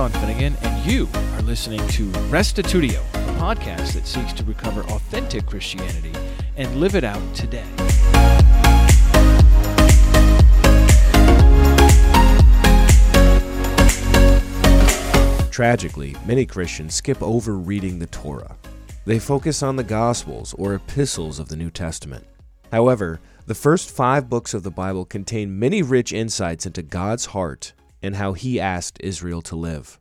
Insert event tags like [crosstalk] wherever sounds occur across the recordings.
Sean Finnegan, and you are listening to Restitutio, a podcast that seeks to recover authentic Christianity and live it out today. Tragically, many Christians skip over reading the Torah. They focus on the Gospels or epistles of the New Testament. However, the first five books of the Bible contain many rich insights into God's heart and how He asked Israel to live.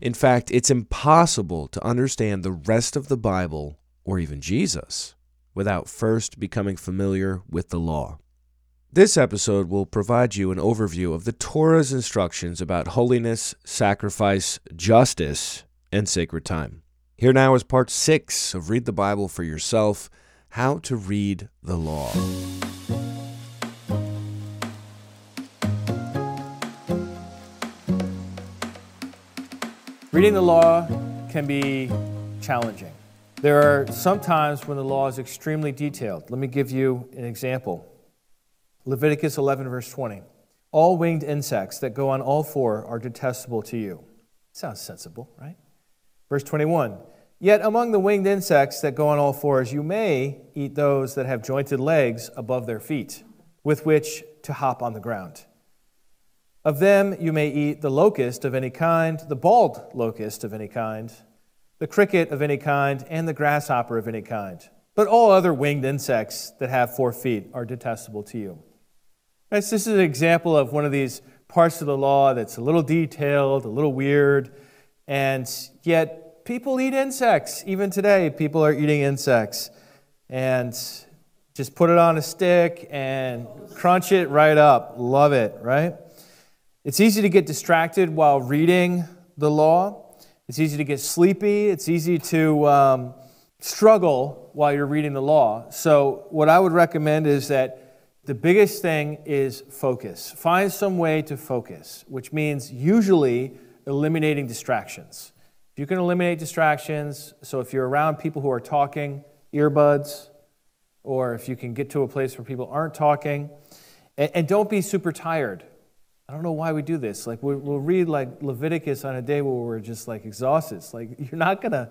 In fact, it's impossible to understand the rest of the Bible, or even Jesus, without first becoming familiar with the law. This episode will provide you an overview of the Torah's instructions about holiness, sacrifice, justice, and sacred time. Here now is part six of Read the Bible for Yourself How to Read the Law. Reading the law can be challenging. There are some times when the law is extremely detailed. Let me give you an example. Leviticus 11, verse 20. All winged insects that go on all four are detestable to you. Sounds sensible, right? Verse 21. Yet among the winged insects that go on all fours, you may eat those that have jointed legs above their feet, with which to hop on the ground. Of them you may eat the locust of any kind, the bald locust of any kind, the cricket of any kind, and the grasshopper of any kind. But all other winged insects that have four feet are detestable to you. This is an example of one of these parts of the law that's a little detailed, a little weird, and yet people eat insects. Even today, people are eating insects. And just put it on a stick and crunch it right up. Love it, right? It's easy to get distracted while reading the law. It's easy to get sleepy. It's easy to um, struggle while you're reading the law. So, what I would recommend is that the biggest thing is focus. Find some way to focus, which means usually eliminating distractions. If you can eliminate distractions, so if you're around people who are talking, earbuds, or if you can get to a place where people aren't talking, and, and don't be super tired I don't know why we do this. Like we'll, read like Leviticus on a day where we're just like exhausted. It's like [laughs] you're not gonna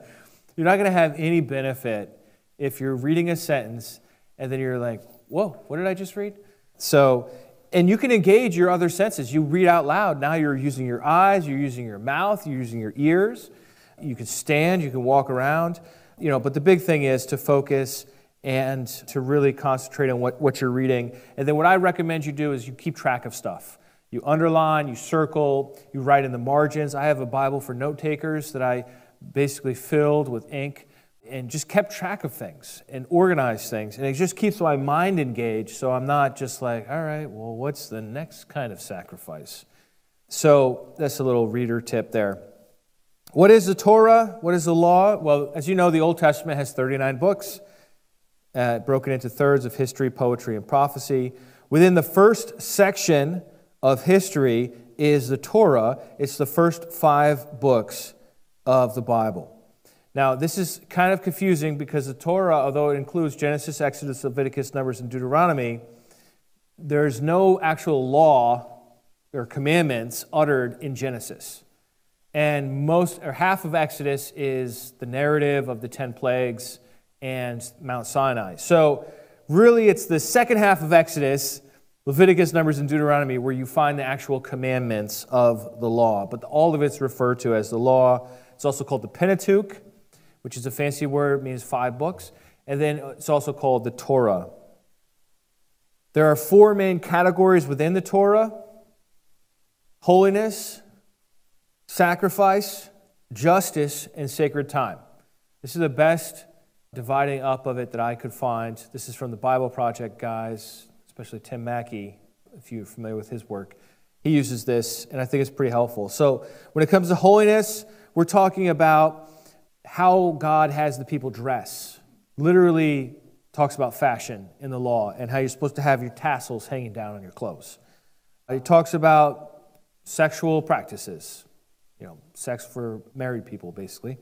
you're not gonna have any benefit if you're reading a sentence and then you're like, whoa, what did I just read? So and you can engage your other senses. You read out loud. Now you're using your eyes, you're using your mouth, you're using your ears. You can stand, you can walk around. You know, but the big thing is to focus and to really concentrate on what, what you're reading. And then what I recommend you do is you keep track of stuff. You underline, you circle, you write in the margins. I have a Bible for note takers that I basically filled with ink and just kept track of things and organized things. And it just keeps my mind engaged so I'm not just like, all right, well, what's the next kind of sacrifice? So that's a little reader tip there. What is the Torah? What is the law? Well, as you know, the Old Testament has 39 books, uh, broken into thirds of history, poetry, and prophecy. Within the first section, of history is the Torah. It's the first five books of the Bible. Now, this is kind of confusing because the Torah, although it includes Genesis, Exodus, Leviticus, Numbers, and Deuteronomy, there's no actual law or commandments uttered in Genesis. And most or half of Exodus is the narrative of the 10 plagues and Mount Sinai. So, really, it's the second half of Exodus Leviticus, Numbers, and Deuteronomy, where you find the actual commandments of the law. But all of it's referred to as the law. It's also called the Pentateuch, which is a fancy word, means five books. And then it's also called the Torah. There are four main categories within the Torah holiness, sacrifice, justice, and sacred time. This is the best dividing up of it that I could find. This is from the Bible Project guys especially Tim Mackie, if you're familiar with his work. He uses this, and I think it's pretty helpful. So, when it comes to holiness, we're talking about how God has the people dress. Literally talks about fashion in the law and how you're supposed to have your tassels hanging down on your clothes. He talks about sexual practices, you know, sex for married people, basically,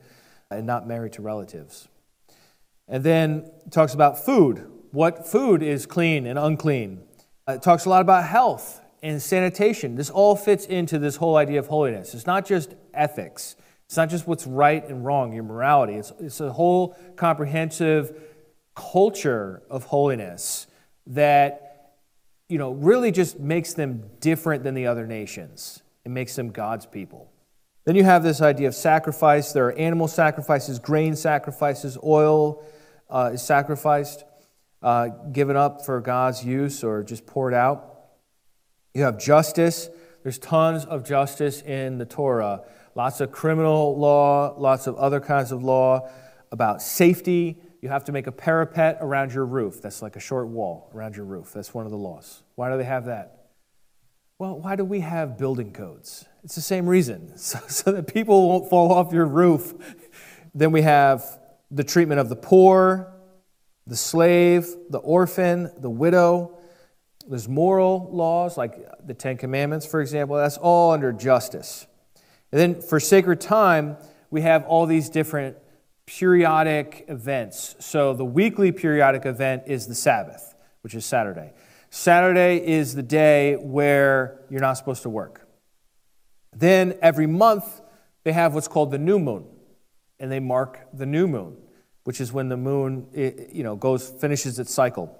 and not married to relatives. And then talks about food, what food is clean and unclean. Uh, it talks a lot about health and sanitation. This all fits into this whole idea of holiness. It's not just ethics. It's not just what's right and wrong, your morality. It's, it's a whole comprehensive culture of holiness that, you know, really just makes them different than the other nations. It makes them God's people. Then you have this idea of sacrifice. There are animal sacrifices, grain sacrifices, oil uh, is sacrificed, uh, given up for God's use or just poured out. You have justice. There's tons of justice in the Torah. Lots of criminal law, lots of other kinds of law about safety. You have to make a parapet around your roof. That's like a short wall around your roof. That's one of the laws. Why do they have that? Well, why do we have building codes? It's the same reason, [laughs] so, so that people won't fall off your roof. then we have the treatment of the poor, the slave, the orphan, the widow. There's moral laws, like the Ten Commandments, for example. That's all under justice. And then for sacred time, we have all these different periodic events. So the weekly periodic event is the Sabbath, which is Saturday. Saturday is the day where you're not supposed to work. Then every month, they have what's called the new moon, and they mark the new moon, which is when the moon you know, goes, finishes its cycle.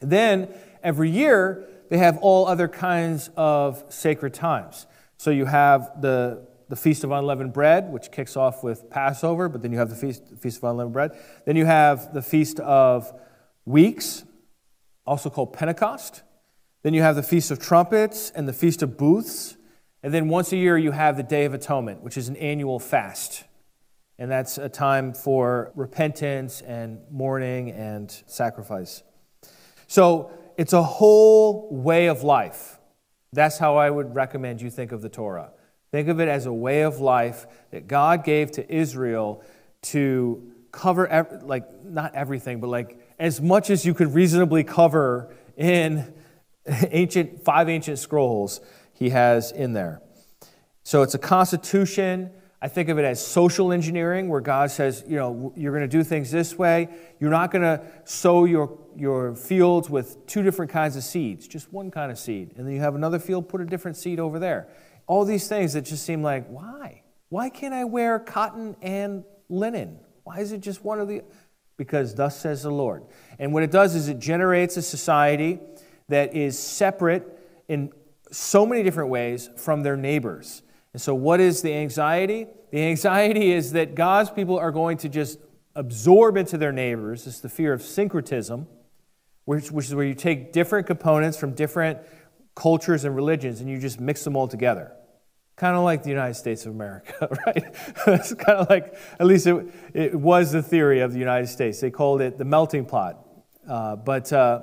And then every year, they have all other kinds of sacred times. So you have the, the Feast of Unleavened Bread, which kicks off with Passover, but then you have the Feast, Feast of Unleavened Bread. Then you have the Feast of Weeks, also called Pentecost. Then you have the Feast of Trumpets and the Feast of Booths. And then once a year, you have the Day of Atonement, which is an annual fast. And that's a time for repentance and mourning and sacrifice. So it's a whole way of life. That's how I would recommend you think of the Torah. Think of it as a way of life that God gave to Israel to cover, like, not everything, but like as much as you could reasonably cover in [laughs] ancient, five ancient scrolls he has in there. So it's a constitution. I think of it as social engineering, where God says, you know, you're going to do things this way. You're not going to sow your, your fields with two different kinds of seeds, just one kind of seed. And then you have another field, put a different seed over there. All these things that just seem like, why? Why can't I wear cotton and linen? Why is it just one of the. Because thus says the Lord. And what it does is it generates a society that is separate in so many different ways from their neighbors. And so, what is the anxiety? The anxiety is that God's people are going to just absorb into their neighbors. It's the fear of syncretism, which, which is where you take different components from different cultures and religions and you just mix them all together. Kind of like the United States of America, [laughs] right? it's kind of like, at least it, it was the theory of the United States. They called it the melting pot. Uh, but uh,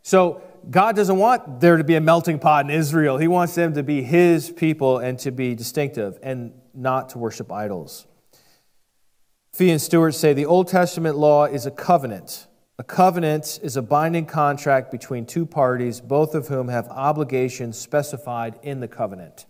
so God doesn't want there to be a melting pot in Israel. He wants them to be His people and to be distinctive and not to worship idols. Fee and Stuart say the Old Testament law is a covenant. A covenant is a binding contract between two parties, both of whom have obligations specified in the covenant.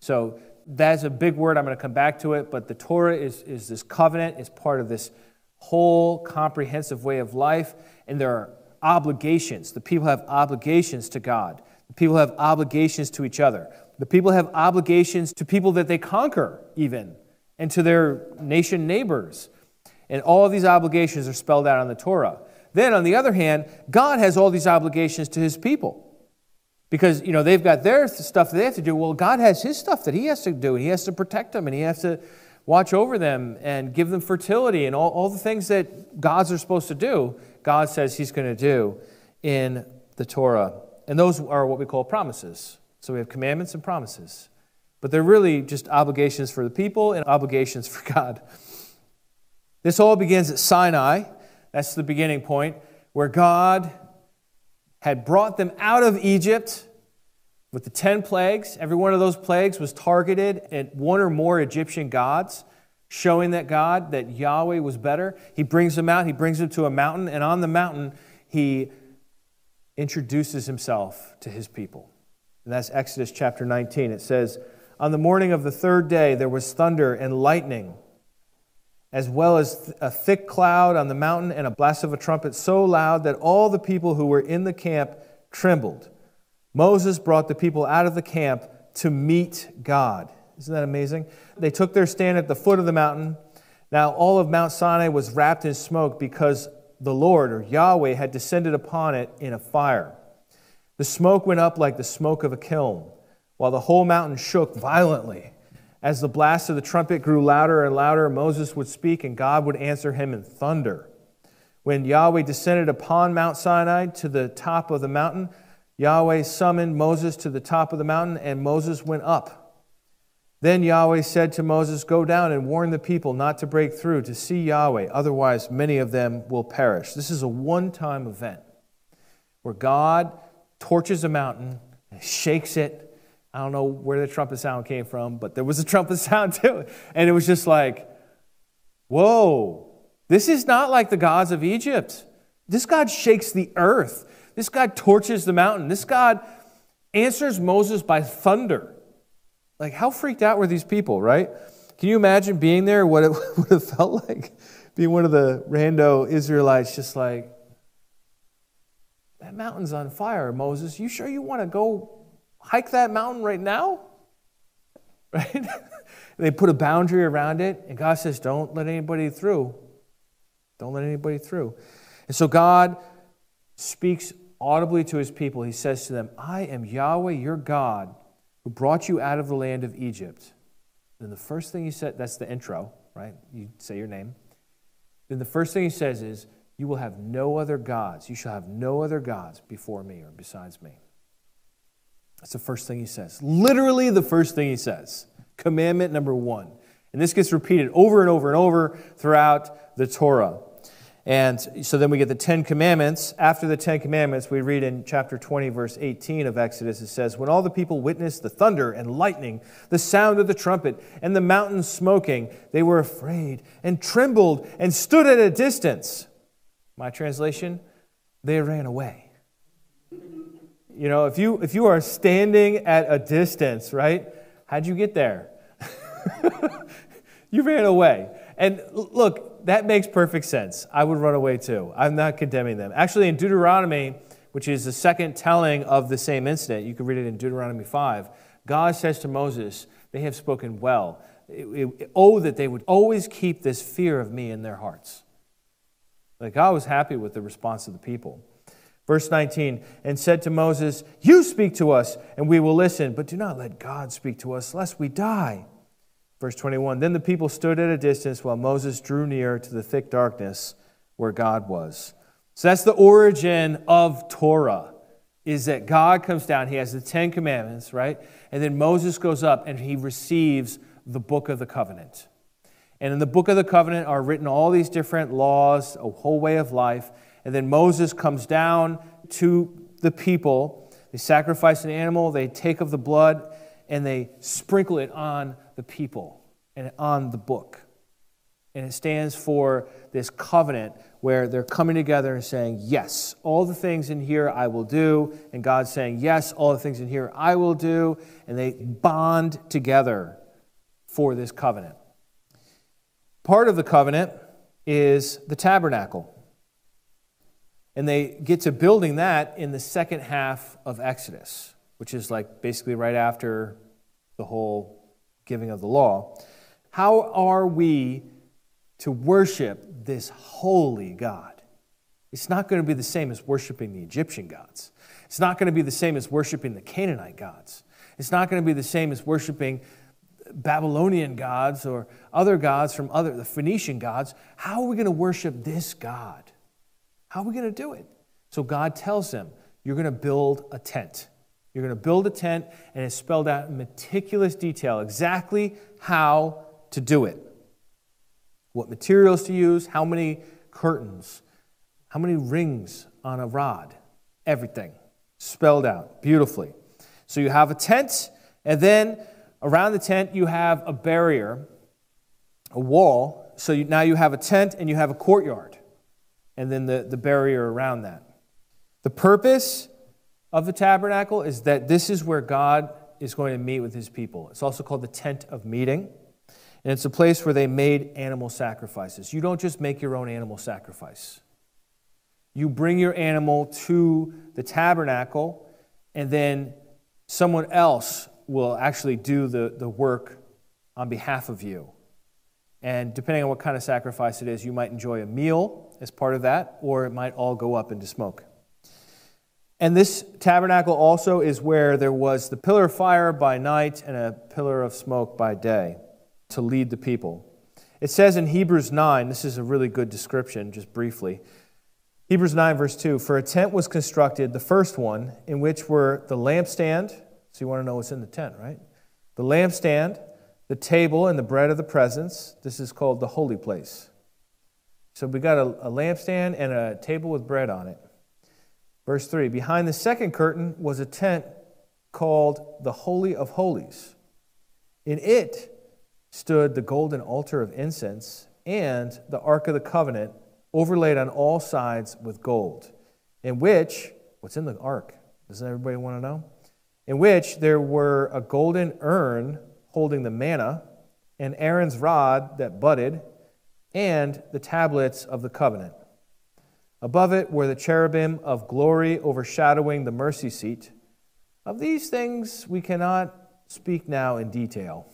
So that's a big word. I'm going to come back to it, but the Torah is, is this covenant, is part of this whole comprehensive way of life, and there are obligations. The people have obligations to God. The people have obligations to each other. The people have obligations to people that they conquer, even, and to their nation neighbors. And all of these obligations are spelled out on the Torah. Then, on the other hand, God has all these obligations to his people. Because, you know, they've got their stuff that they have to do. Well, God has his stuff that he has to do. and He has to protect them and he has to watch over them and give them fertility and all, all the things that gods are supposed to do. God says He's going to do in the Torah. And those are what we call promises. So we have commandments and promises. But they're really just obligations for the people and obligations for God. This all begins at Sinai. That's the beginning point, where God had brought them out of Egypt with the 10 plagues. Every one of those plagues was targeted at one or more Egyptian gods showing that God, that Yahweh was better. He brings them out, he brings them to a mountain, and on the mountain, he introduces himself to his people. And that's Exodus chapter 19. It says, On the morning of the third day, there was thunder and lightning, as well as a thick cloud on the mountain and a blast of a trumpet so loud that all the people who were in the camp trembled. Moses brought the people out of the camp to meet God. Isn't that amazing? They took their stand at the foot of the mountain. Now, all of Mount Sinai was wrapped in smoke because the Lord, or Yahweh, had descended upon it in a fire. The smoke went up like the smoke of a kiln, while the whole mountain shook violently. As the blast of the trumpet grew louder and louder, Moses would speak, and God would answer him in thunder. When Yahweh descended upon Mount Sinai to the top of the mountain, Yahweh summoned Moses to the top of the mountain, and Moses went up. Then Yahweh said to Moses, Go down and warn the people not to break through to see Yahweh, otherwise, many of them will perish. This is a one time event where God torches a mountain, shakes it. I don't know where the trumpet sound came from, but there was a [laughs] trumpet sound too. And it was just like, whoa, this is not like the gods of Egypt. This God shakes the earth. This God torches the mountain. This God answers Moses by thunder. Like, how freaked out were these people, right? Can you imagine being there, what it [laughs] would have felt like? Being one of the rando Israelites, just like, that mountain's on fire, Moses. You sure you want to go hike that mountain right now? [laughs] Right? they put a boundary around it, and God says, Don't let anybody through. Don't let anybody through. And so God speaks audibly to his people. He says to them, I am Yahweh, your God, who brought you out of the land of Egypt. Then the first thing he said, that's the intro, right? You say your name. Then the first thing he says is, you will have no other gods. You shall have no other gods before me or besides me. That's the first thing he says. Literally, the first thing he says. Commandment number one. And this gets repeated over and over and over throughout the Torah. And so then we get the Ten Commandments. After the Ten Commandments, we read in chapter 20, verse 18 of Exodus, it says, When all the people witnessed the thunder and lightning, the sound of the trumpet, and the mountain smoking, they were afraid and trembled and stood at a distance. My translation, they ran away. You know, if you if you are standing at a distance, right? How'd you get there? [laughs] you ran away. And look, that makes perfect sense. I would run away too. I'm not condemning them. Actually, in Deuteronomy, which is the second telling of the same incident, you can read it in Deuteronomy 5. God says to Moses, They have spoken well. Oh, that they would always keep this fear of me in their hearts. Like God was happy with the response of the people. Verse 19, and said to Moses, You speak to us, and we will listen, but do not let God speak to us, lest we die. Verse 21, then the people stood at a distance while Moses drew near to the thick darkness where God was. So that's the origin of Torah, is that God comes down, he has the Ten Commandments, right? And then Moses goes up and he receives the book of the covenant. And in the book of the covenant are written all these different laws, a whole way of life. And then Moses comes down to the people. They sacrifice an animal, they take of the blood, and they sprinkle it on the people and on the book. And it stands for this covenant where they're coming together and saying, Yes, all the things in here I will do. And God's saying, Yes, all the things in here I will do. And they bond together for this covenant. Part of the covenant is the tabernacle. And they get to building that in the second half of Exodus, which is like basically right after the whole giving of the law. How are we to worship this holy God? It's not going to be the same as worshiping the Egyptian gods. It's not going to be the same as worshiping the Canaanite gods. It's not going to be the same as worshiping Babylonian gods or other gods from other the Phoenician gods, how are we going to worship this God? How are we going to do it? So God tells them, you're going to build a tent. You're going to build a tent, and it's spelled out in meticulous detail exactly how to do it. What materials to use, how many curtains, how many rings on a rod, everything spelled out beautifully. So you have a tent, and then Around the tent, you have a barrier, a wall. So you, now you have a tent and you have a courtyard, and then the, the barrier around that. The purpose of the tabernacle is that this is where God is going to meet with his people. It's also called the tent of meeting. And it's a place where they made animal sacrifices. You don't just make your own animal sacrifice. You bring your animal to the tabernacle, and then someone else will actually do the, the work on behalf of you. And depending on what kind of sacrifice it is, you might enjoy a meal as part of that, or it might all go up into smoke. And this tabernacle also is where there was the pillar of fire by night and a pillar of smoke by day to lead the people. It says in Hebrews 9, this is a really good description, just briefly. Hebrews 9, verse 2 For a tent was constructed, the first one, in which were the lampstand. So you want to know what's in the tent, right? The lampstand, the table, and the bread of the presence. This is called the holy place. So we got a, a lampstand and a table with bread on it. Verse 3 Behind the second curtain was a tent called the Holy of Holies. In it stood the golden altar of incense and the Ark of the Covenant, overlaid on all sides with gold, in which, what's in the ark? Doesn't everybody want to know? In which there were a golden urn holding the manna, and Aaron's rod that budded, and the tablets of the covenant. Above it were the cherubim of glory overshadowing the mercy seat. Of these things we cannot speak now in detail.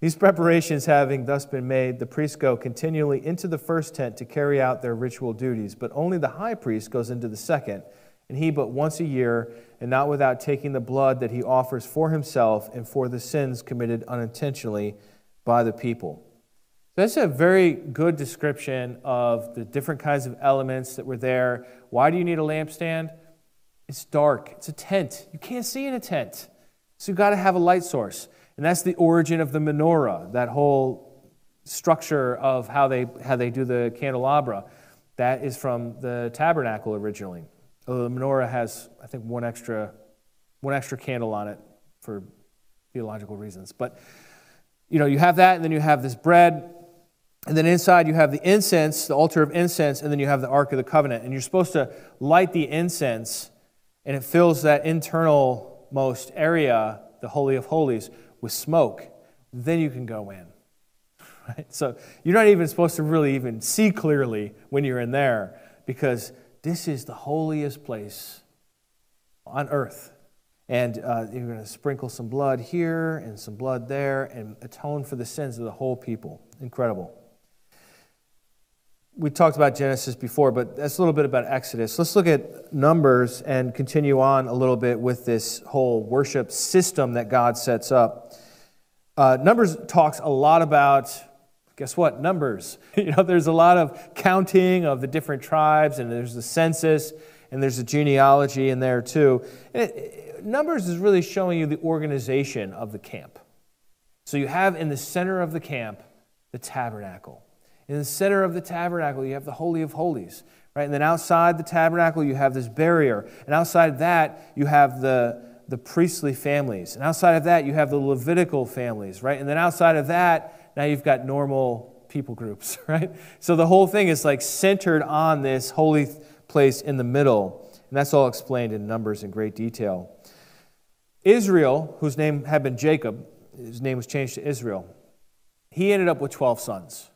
These preparations having thus been made, the priests go continually into the first tent to carry out their ritual duties, but only the high priest goes into the second, and he but once a year, and not without taking the blood that he offers for himself and for the sins committed unintentionally by the people. That's a very good description of the different kinds of elements that were there. Why do you need a lampstand? It's dark, it's a tent. You can't see in a tent. So you've got to have a light source. And that's the origin of the menorah, that whole structure of how they, how they do the candelabra. That is from the tabernacle originally. Although the menorah has, I think, one extra, one extra candle on it for theological reasons. But you know, you have that, and then you have this bread, and then inside you have the incense, the altar of incense, and then you have the Ark of the Covenant. And you're supposed to light the incense, and it fills that internal most area, the Holy of Holies, with smoke. Then you can go in. [laughs] Right? So you're not even supposed to really even see clearly when you're in there because this is the holiest place on earth. And uh, you're going to sprinkle some blood here and some blood there and atone for the sins of the whole people. Incredible we talked about Genesis before, but that's a little bit about Exodus. Let's look at Numbers and continue on a little bit with this whole worship system that God sets up. Uh, Numbers talks a lot about, guess what? Numbers. [laughs] you know, there's a lot of counting of the different tribes, and there's the census, and there's a genealogy in there too. It, numbers is really showing you the organization of the camp. So you have in the center of the camp the tabernacle. In the center of the tabernacle, you have the Holy of Holies, right? And then outside the tabernacle, you have this barrier. And outside that, you have the, the priestly families. And outside of that, you have the Levitical families, right? And then outside of that, now you've got normal people groups, [laughs] right? So the whole thing is like centered on this holy place in the middle. And that's all explained in Numbers in great detail. Israel, whose name had been Jacob, his name was changed to Israel, he ended up with 12 sons.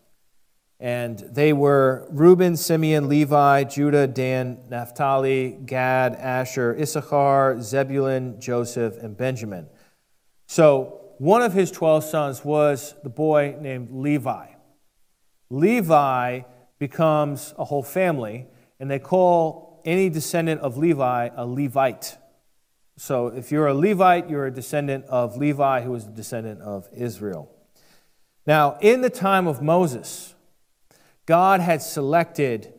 And they were Reuben, Simeon, Levi, Judah, Dan, Naphtali, Gad, Asher, Issachar, Zebulun, Joseph, and Benjamin. So one of his 12 sons was the boy named Levi. Levi becomes a whole family, and they call any descendant of Levi a Levite. So if you're a Levite, you're a descendant of Levi, who was a descendant of Israel. Now, in the time of Moses, God had selected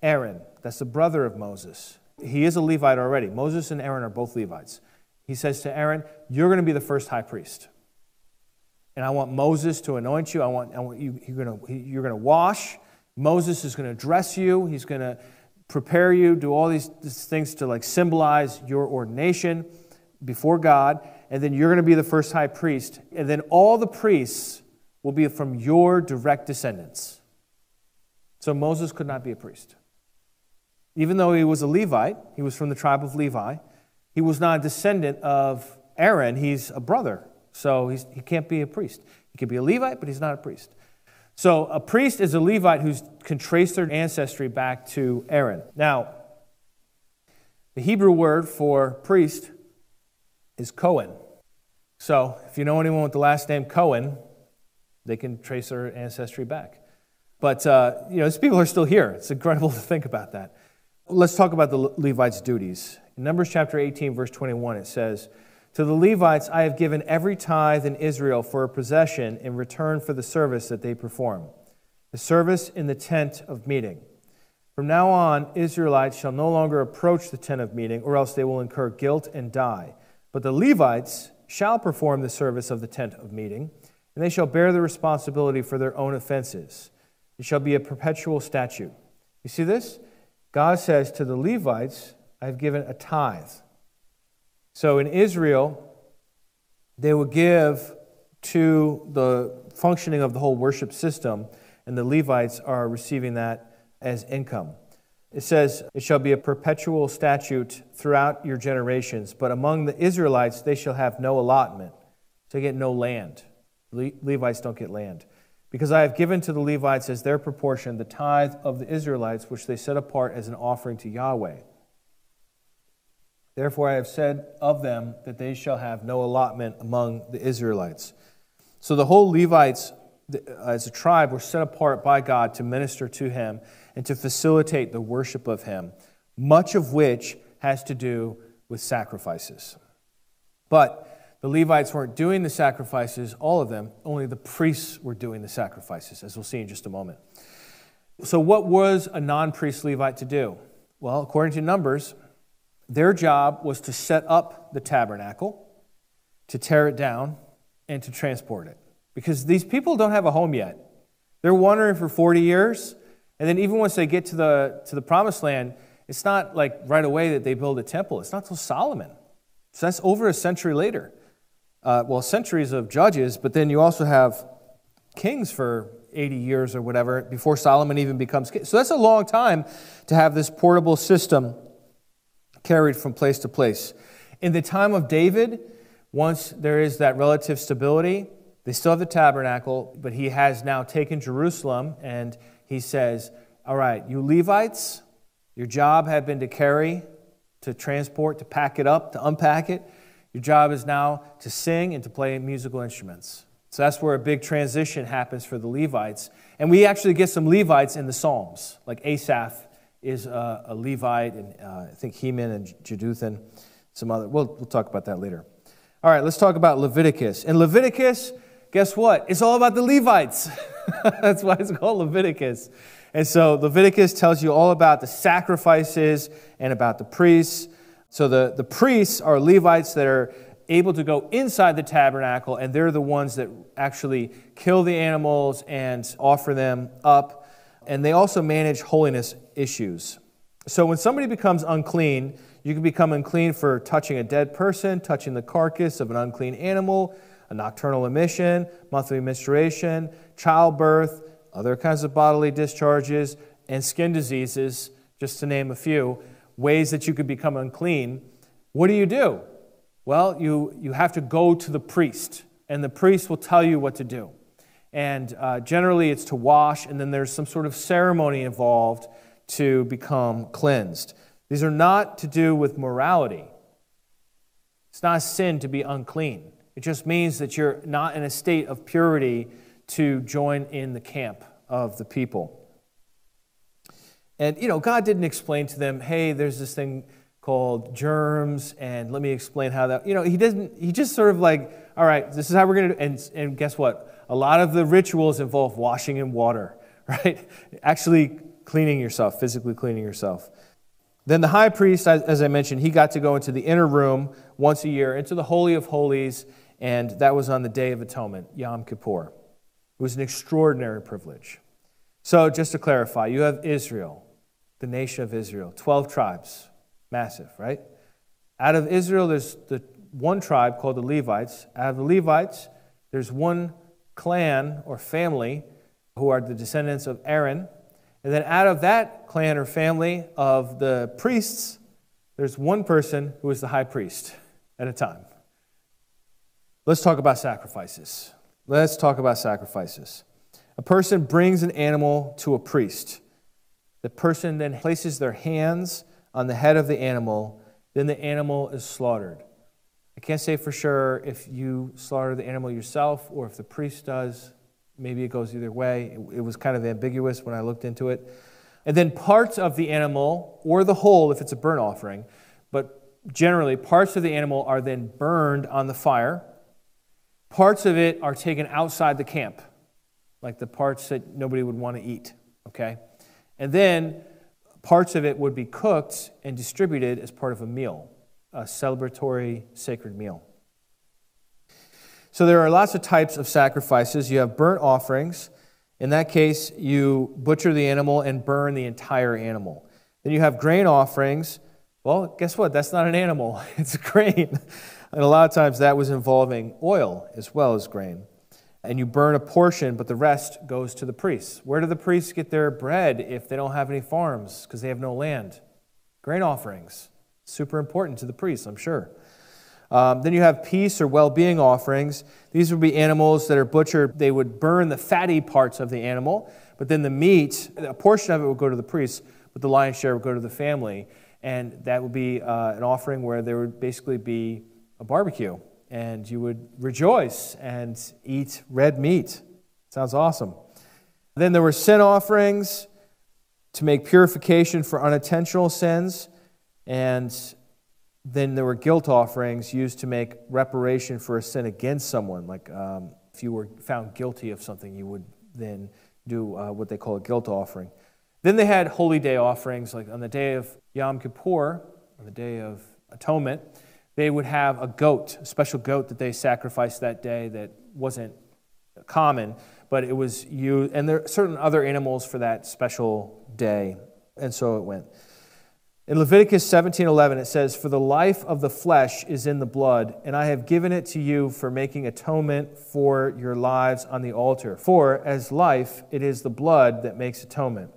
Aaron, that's the brother of Moses. He is a Levite already. Moses and Aaron are both Levites. He says to Aaron, You're going to be the first high priest. And I want Moses to anoint you. I want, I want you, you're going to, you're going to wash. Moses is going to dress you. He's going to prepare you, do all these, these things to like symbolize your ordination before God. And then you're going to be the first high priest. And then all the priests will be from your direct descendants. So Moses could not be a priest. Even though he was a Levite, he was from the tribe of Levi, he was not a descendant of Aaron, he's a brother. So he can't be a priest. He could be a Levite, but he's not a priest. So a priest is a Levite who can trace their ancestry back to Aaron. Now, the Hebrew word for priest is Cohen. So if you know anyone with the last name Cohen, They can trace their ancestry back. But, uh, you know, these people are still here. It's incredible [laughs] to think about that. Let's talk about the Levites' duties. In Numbers chapter 18, verse 21, it says, To the Levites I have given every tithe in Israel for a possession in return for the service that they perform, the service in the tent of meeting. From now on, Israelites shall no longer approach the tent of meeting, or else they will incur guilt and die. But the Levites shall perform the service of the tent of meeting, and they shall bear the responsibility for their own offenses. It shall be a perpetual statute. You see this? God says to the Levites, I've given a tithe. So in Israel, they would give to the functioning of the whole worship system, and the Levites are receiving that as income. It says, It shall be a perpetual statute throughout your generations, but among the Israelites they shall have no allotment. So they get no land. Le- Levites don't get land. Because I have given to the Levites as their proportion the tithe of the Israelites, which they set apart as an offering to Yahweh. Therefore I have said of them that they shall have no allotment among the Israelites. So the whole Levites as a tribe were set apart by God to minister to him and to facilitate the worship of him, much of which has to do with sacrifices. But the Levites weren't doing the sacrifices, all of them, only the priests were doing the sacrifices, as we'll see in just a moment. So, what was a non priest Levite to do? Well, according to Numbers, their job was to set up the tabernacle, to tear it down, and to transport it because these people don't have a home yet. They're wandering for 40 years, and then even once they get to the, to the promised land, it's not like right away that they build a temple. It's not till Solomon. So that's over a century later. Uh, well, centuries of judges, but then you also have kings for 80 years or whatever before Solomon even becomes king. So that's a long time to have this portable system carried from place to place. In the time of David, once there is that relative stability, they still have the tabernacle, but he has now taken Jerusalem and he says, All right, you Levites, your job had been to carry, to transport, to pack it up, to unpack it. Your job is now to sing and to play musical instruments. So that's where a big transition happens for the Levites. And we actually get some Levites in the Psalms, like Asaph is a, a Levite, and uh, I think Heman and Jeduthun, some other. We'll, we'll talk about that later. All right, let's talk about Leviticus. In Leviticus, guess what? It's all about the Levites. [laughs] That's why it's called Leviticus. And so Leviticus tells you all about the sacrifices and about the priests. So the, the priests are Levites that are able to go inside the tabernacle, and they're the ones that actually kill the animals and offer them up. And they also manage holiness issues. So when somebody becomes unclean, you can become unclean for touching a dead person, touching the carcass of an unclean animal, a nocturnal emission, monthly menstruation, childbirth, other kinds of bodily discharges, and skin diseases, just to name a few, ways that you could become unclean. What do you do? Well, you, you have to go to the priest, and the priest will tell you what to do. And uh, generally, it's to wash, and then there's some sort of ceremony involved to become cleansed. These are not to do with morality. It's not a sin to be unclean. It just means that you're not in a state of purity to join in the camp of the people. And, you know, God didn't explain to them, hey, there's this thing called germs, and let me explain how that, you know, he doesn't, he just sort of like, all right, this is how we're going to, and, and guess what? A lot of the rituals involve washing in water, [laughs] right? Actually cleaning yourself, physically cleaning yourself. Then the high priest, as I mentioned, he got to go into the inner room once a year, into the Holy of Holies, and that was on the Day of Atonement, Yom Kippur. It was an extraordinary privilege. So, just to clarify, you have Israel, the nation of Israel, 12 tribes, massive, right? Out of Israel, there's the one tribe called the Levites. Out of the Levites, there's one clan or family who are the descendants of Aaron. And then out of that clan or family of the priests, there's one person who is the high priest at a time. Let's talk about sacrifices. Let's talk about sacrifices. A person brings an animal to a priest. The person then places their hands on the head of the animal, then the animal is slaughtered. I can't say for sure if you slaughter the animal yourself or if the priest does. maybe it goes either way. It, was kind of ambiguous when I looked into it. And then parts of the animal, or the whole if it's a burnt offering, but generally parts of the animal are then burned on the fire. Parts of it are taken outside the camp, like the parts that nobody would want to eat, okay? And then parts of it would be cooked and distributed as part of a meal, a celebratory sacred meal. So there are lots of types of sacrifices. You have burnt offerings. In that case, you butcher the animal and burn the entire animal. Then you have grain offerings. Well, guess what? That's not an animal, [laughs] it's grain. And a lot of times that was involving oil as well as grain. And you burn a portion, but the rest goes to the priests. Where do the priests get their bread if they don't have any farms because they have no land? Grain offerings. Super important to the priests, I'm sure. Um, then you have peace or well being offerings. These would be animals that are butchered. They would burn the fatty parts of the animal, but then the meat, a portion of it would go to the priests, but the lion's share would go to the family. And that would be uh, an offering where there would basically be a barbecue, and you would rejoice and eat red meat. Sounds awesome. Then there were sin offerings to make purification for unintentional sins, and then there were guilt offerings used to make reparation for a sin against someone. Like um, if you were found guilty of something, you would then do uh, what they call a guilt offering. Then they had holy day offerings, like on the day of Yom Kippur, on the day of atonement, they would have a goat, a special goat that they sacrificed that day that wasn't common, but it was used, and there are certain other animals for that special day, and so it went. In Leviticus 17:11 it says, "For the life of the flesh is in the blood, and I have given it to you for making atonement for your lives on the altar. For as life, it is the blood that makes atonement."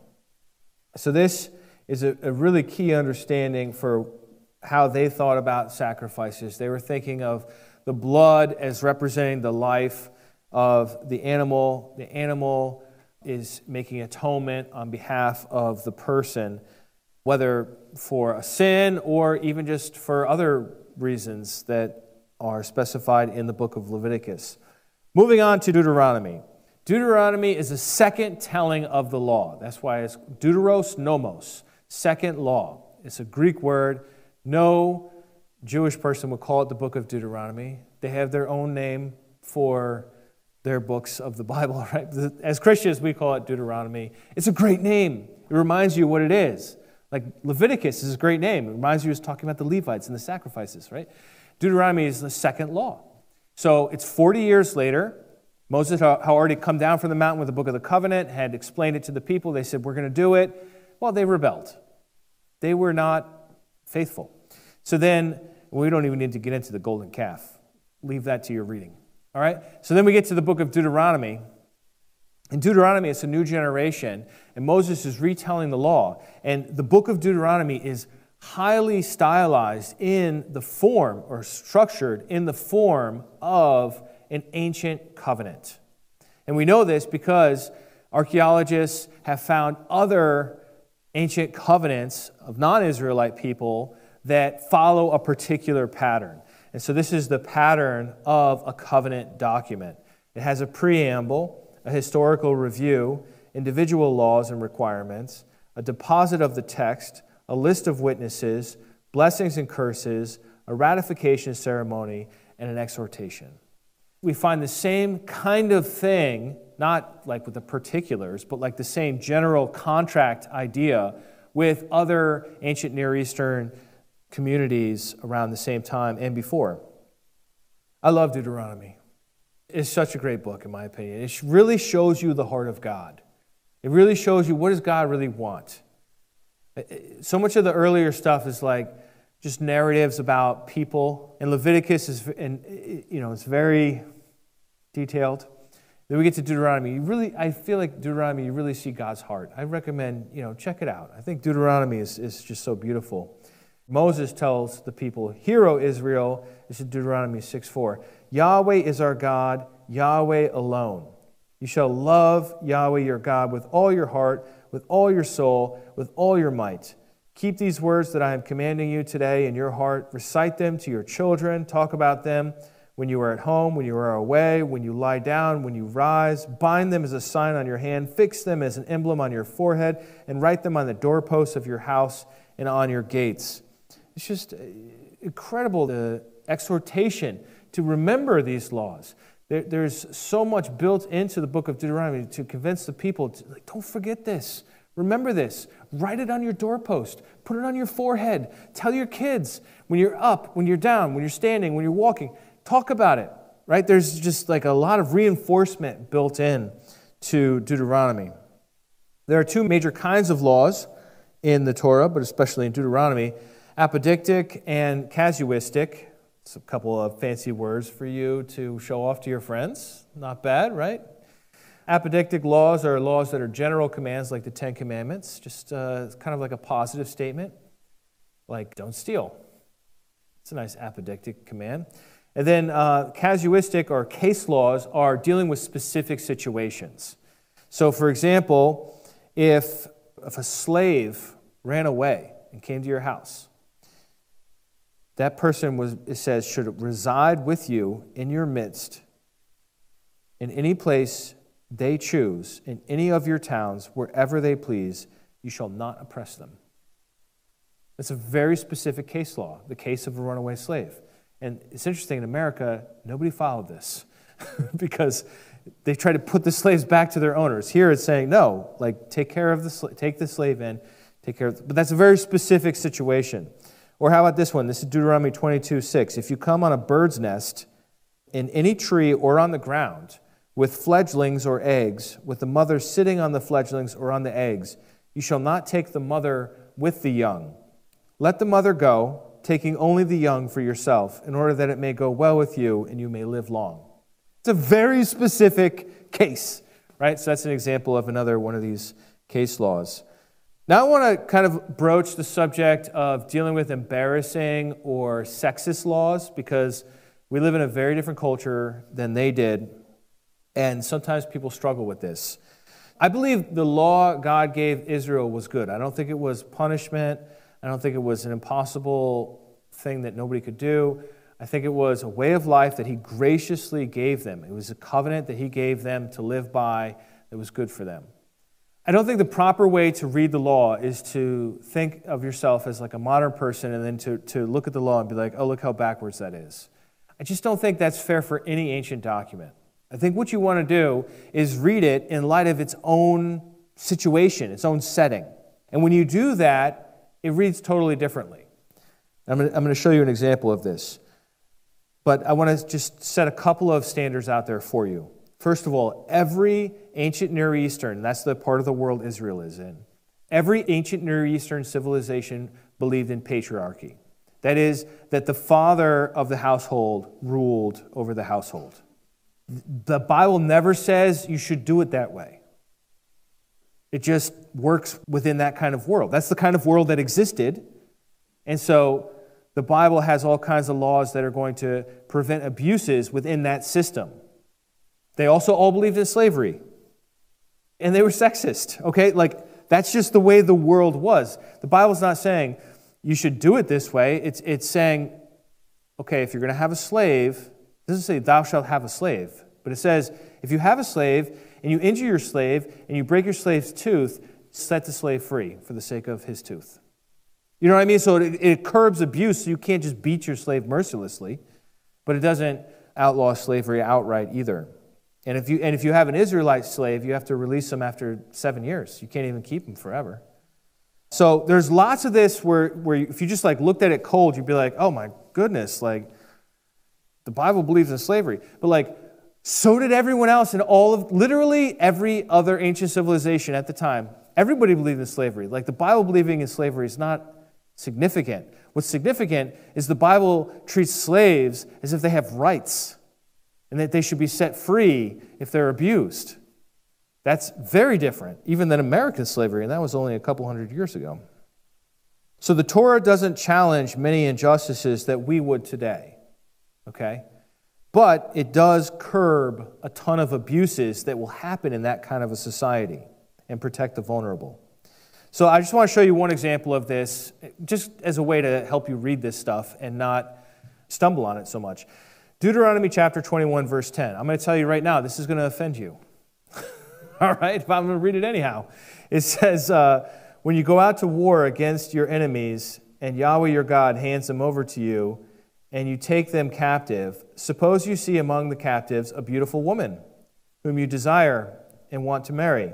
So this is a, a really key understanding for how they thought about sacrifices. They were thinking of the blood as representing the life of the animal. The animal is making atonement on behalf of the person whether for a sin or even just for other reasons that are specified in the book of Leviticus. Moving on to Deuteronomy. Deuteronomy is the second telling of the law. That's why it's Deuteros Nomos, second law. It's a Greek word. No Jewish person would call it the book of Deuteronomy. They have their own name for their books of the [laughs] Bible, right? As Christians, we call it Deuteronomy. It's a great name. It reminds you what it is. Like Leviticus is a great name. It reminds you of talking about the Levites and the sacrifices, right? Deuteronomy is the second law. So it's 40 years later. Moses had already come down from the mountain with the book of the covenant, had explained it to the people. They said, We're going to do it. Well, they rebelled. They were not faithful. So then, we don't even need to get into the golden calf. Leave that to your reading. All right? So then we get to the book of Deuteronomy. In Deuteronomy, it's a new generation, and Moses is retelling the law. And the book of Deuteronomy is highly stylized in the form or structured in the form of an ancient covenant. And we know this because archaeologists have found other ancient covenants of non Israelite people that follow a particular pattern. And so this is the pattern of a covenant document. It has a preamble a historical review, individual laws and requirements, a deposit of the text, a list of witnesses, blessings and curses, a ratification ceremony, and an exhortation. We find the same kind of thing, not like with the particulars, but like the same general contract idea with other ancient Near Eastern communities around the same time and before. I love Deuteronomy It's such a great book, in my opinion. It really shows you the heart of God. It really shows you what does God really want. So much of the earlier stuff is like just narratives about people, and Leviticus is, and you know, it's very detailed. Then we get to Deuteronomy. You really, I feel like Deuteronomy, you really see God's heart. I recommend, you know, check it out. I think Deuteronomy is, is just so beautiful. Moses tells the people, Hear, O Israel, this is Deuteronomy 6 4. Yahweh is our God, Yahweh alone. You shall love Yahweh your God with all your heart, with all your soul, with all your might. Keep these words that I am commanding you today in your heart. Recite them to your children. Talk about them when you are at home, when you are away, when you lie down, when you rise. Bind them as a sign on your hand, fix them as an emblem on your forehead, and write them on the doorposts of your house and on your gates. It's just uh, incredible the exhortation to remember these laws. There, there's so much built into the book of Deuteronomy to convince the people to, like, don't forget this. Remember this. Write it on your doorpost. Put it on your forehead. Tell your kids when you're up, when you're down, when you're standing, when you're walking. Talk about it, right? There's just like a lot of reinforcement built in to Deuteronomy. There are two major kinds of laws in the Torah, but especially in Deuteronomy apodictic and casuistic. It's a couple of fancy words for you to show off to your friends. Not bad, right? Apodictic laws are laws that are general commands like the Ten Commandments, just uh, kind of like a positive statement, like don't steal. It's a nice apodictic command. And then uh, casuistic or case laws are dealing with specific situations. So, for example, if, if a slave ran away and came to your house, that person was, it says, should reside with you in your midst in any place they choose, in any of your towns, wherever they please, you shall not oppress them. It's a very specific case law, the case of a runaway slave. And it's interesting, in America, nobody followed this [laughs] because they tried to put the slaves back to their owners. Here it's saying, no, like take care of the take the slave in, take care of, but that's a very specific situation. Or how about this one? This is Deuteronomy 22 6. If you come on a bird's nest in any tree or on the ground with fledglings or eggs, with the mother sitting on the fledglings or on the eggs, you shall not take the mother with the young. Let the mother go taking only the young for yourself, in order that it may go well with you and you may live long. It's a very specific case, right? So that's an example of another one of these case laws. Now, I want to kind of broach the subject of dealing with embarrassing or sexist laws because we live in a very different culture than they did, and sometimes people struggle with this. I believe the law God gave Israel was good. I don't think it was punishment. I don't think it was an impossible thing that nobody could do. I think it was a way of life that He graciously gave them. It was a covenant that He gave them to live by that was good for them. I don't think the proper way to read the law is to think of yourself as like a modern person and then to, to look at the law and be like, oh, look how backwards that is. I just don't think that's fair for any ancient document. I think what you want to do is read it in light of its own situation, its own setting. And when you do that, it reads totally differently. I'm going, to, I'm going to show you an example of this. But I want to just set a couple of standards out there for you. First of all, every ancient Near Eastern, that's the part of the world Israel is in, every ancient Near Eastern civilization believed in patriarchy. That is, that the father of the household ruled over the household. The Bible never says you should do it that way. It just works within that kind of world. That's the kind of world that existed. And so the Bible has all kinds of laws that are going to prevent abuses within that system. They also all believed in slavery. And they were sexist, okay? Like, that's just the way the world was. The Bible's not saying you should do it this way. It's, it's saying, okay, if you're going to have a slave, it doesn't say thou shalt have a slave, but it says if you have a slave and you injure your slave and you break your slave's tooth, set the slave free for the sake of his tooth. You know what I mean? So it, it curbs abuse, so you can't just beat your slave mercilessly, but it doesn't outlaw slavery outright either. And if you, and if you have an Israelite slave, you have to release them after seven years. You can't even keep them forever. So there's lots of this where, where if you just like looked at it cold, you'd be like, oh my goodness, like the Bible believes in slavery. But like so did everyone else in all of literally every other ancient civilization at the time. Everybody believed in slavery. Like the Bible believing in slavery is not significant. What's significant is the Bible treats slaves as if they have rights and that they should be set free if they're abused. That's very different, even than American slavery, and that was only a couple hundred years ago. So the Torah doesn't challenge many injustices that we would today. Okay? But it does curb a ton of abuses that will happen in that kind of a society and protect the vulnerable. So I just want to show you one example of this, just as a way to help you read this stuff and not stumble on it so much. Deuteronomy chapter 21, verse 10. I'm going to tell you right now, this is going to offend you. [laughs] All right, but I'm going to read it anyhow. It says, uh, When you go out to war against your enemies, and Yahweh your God hands them over to you, and you take them captive, suppose you see among the captives a beautiful woman whom you desire and want to marry.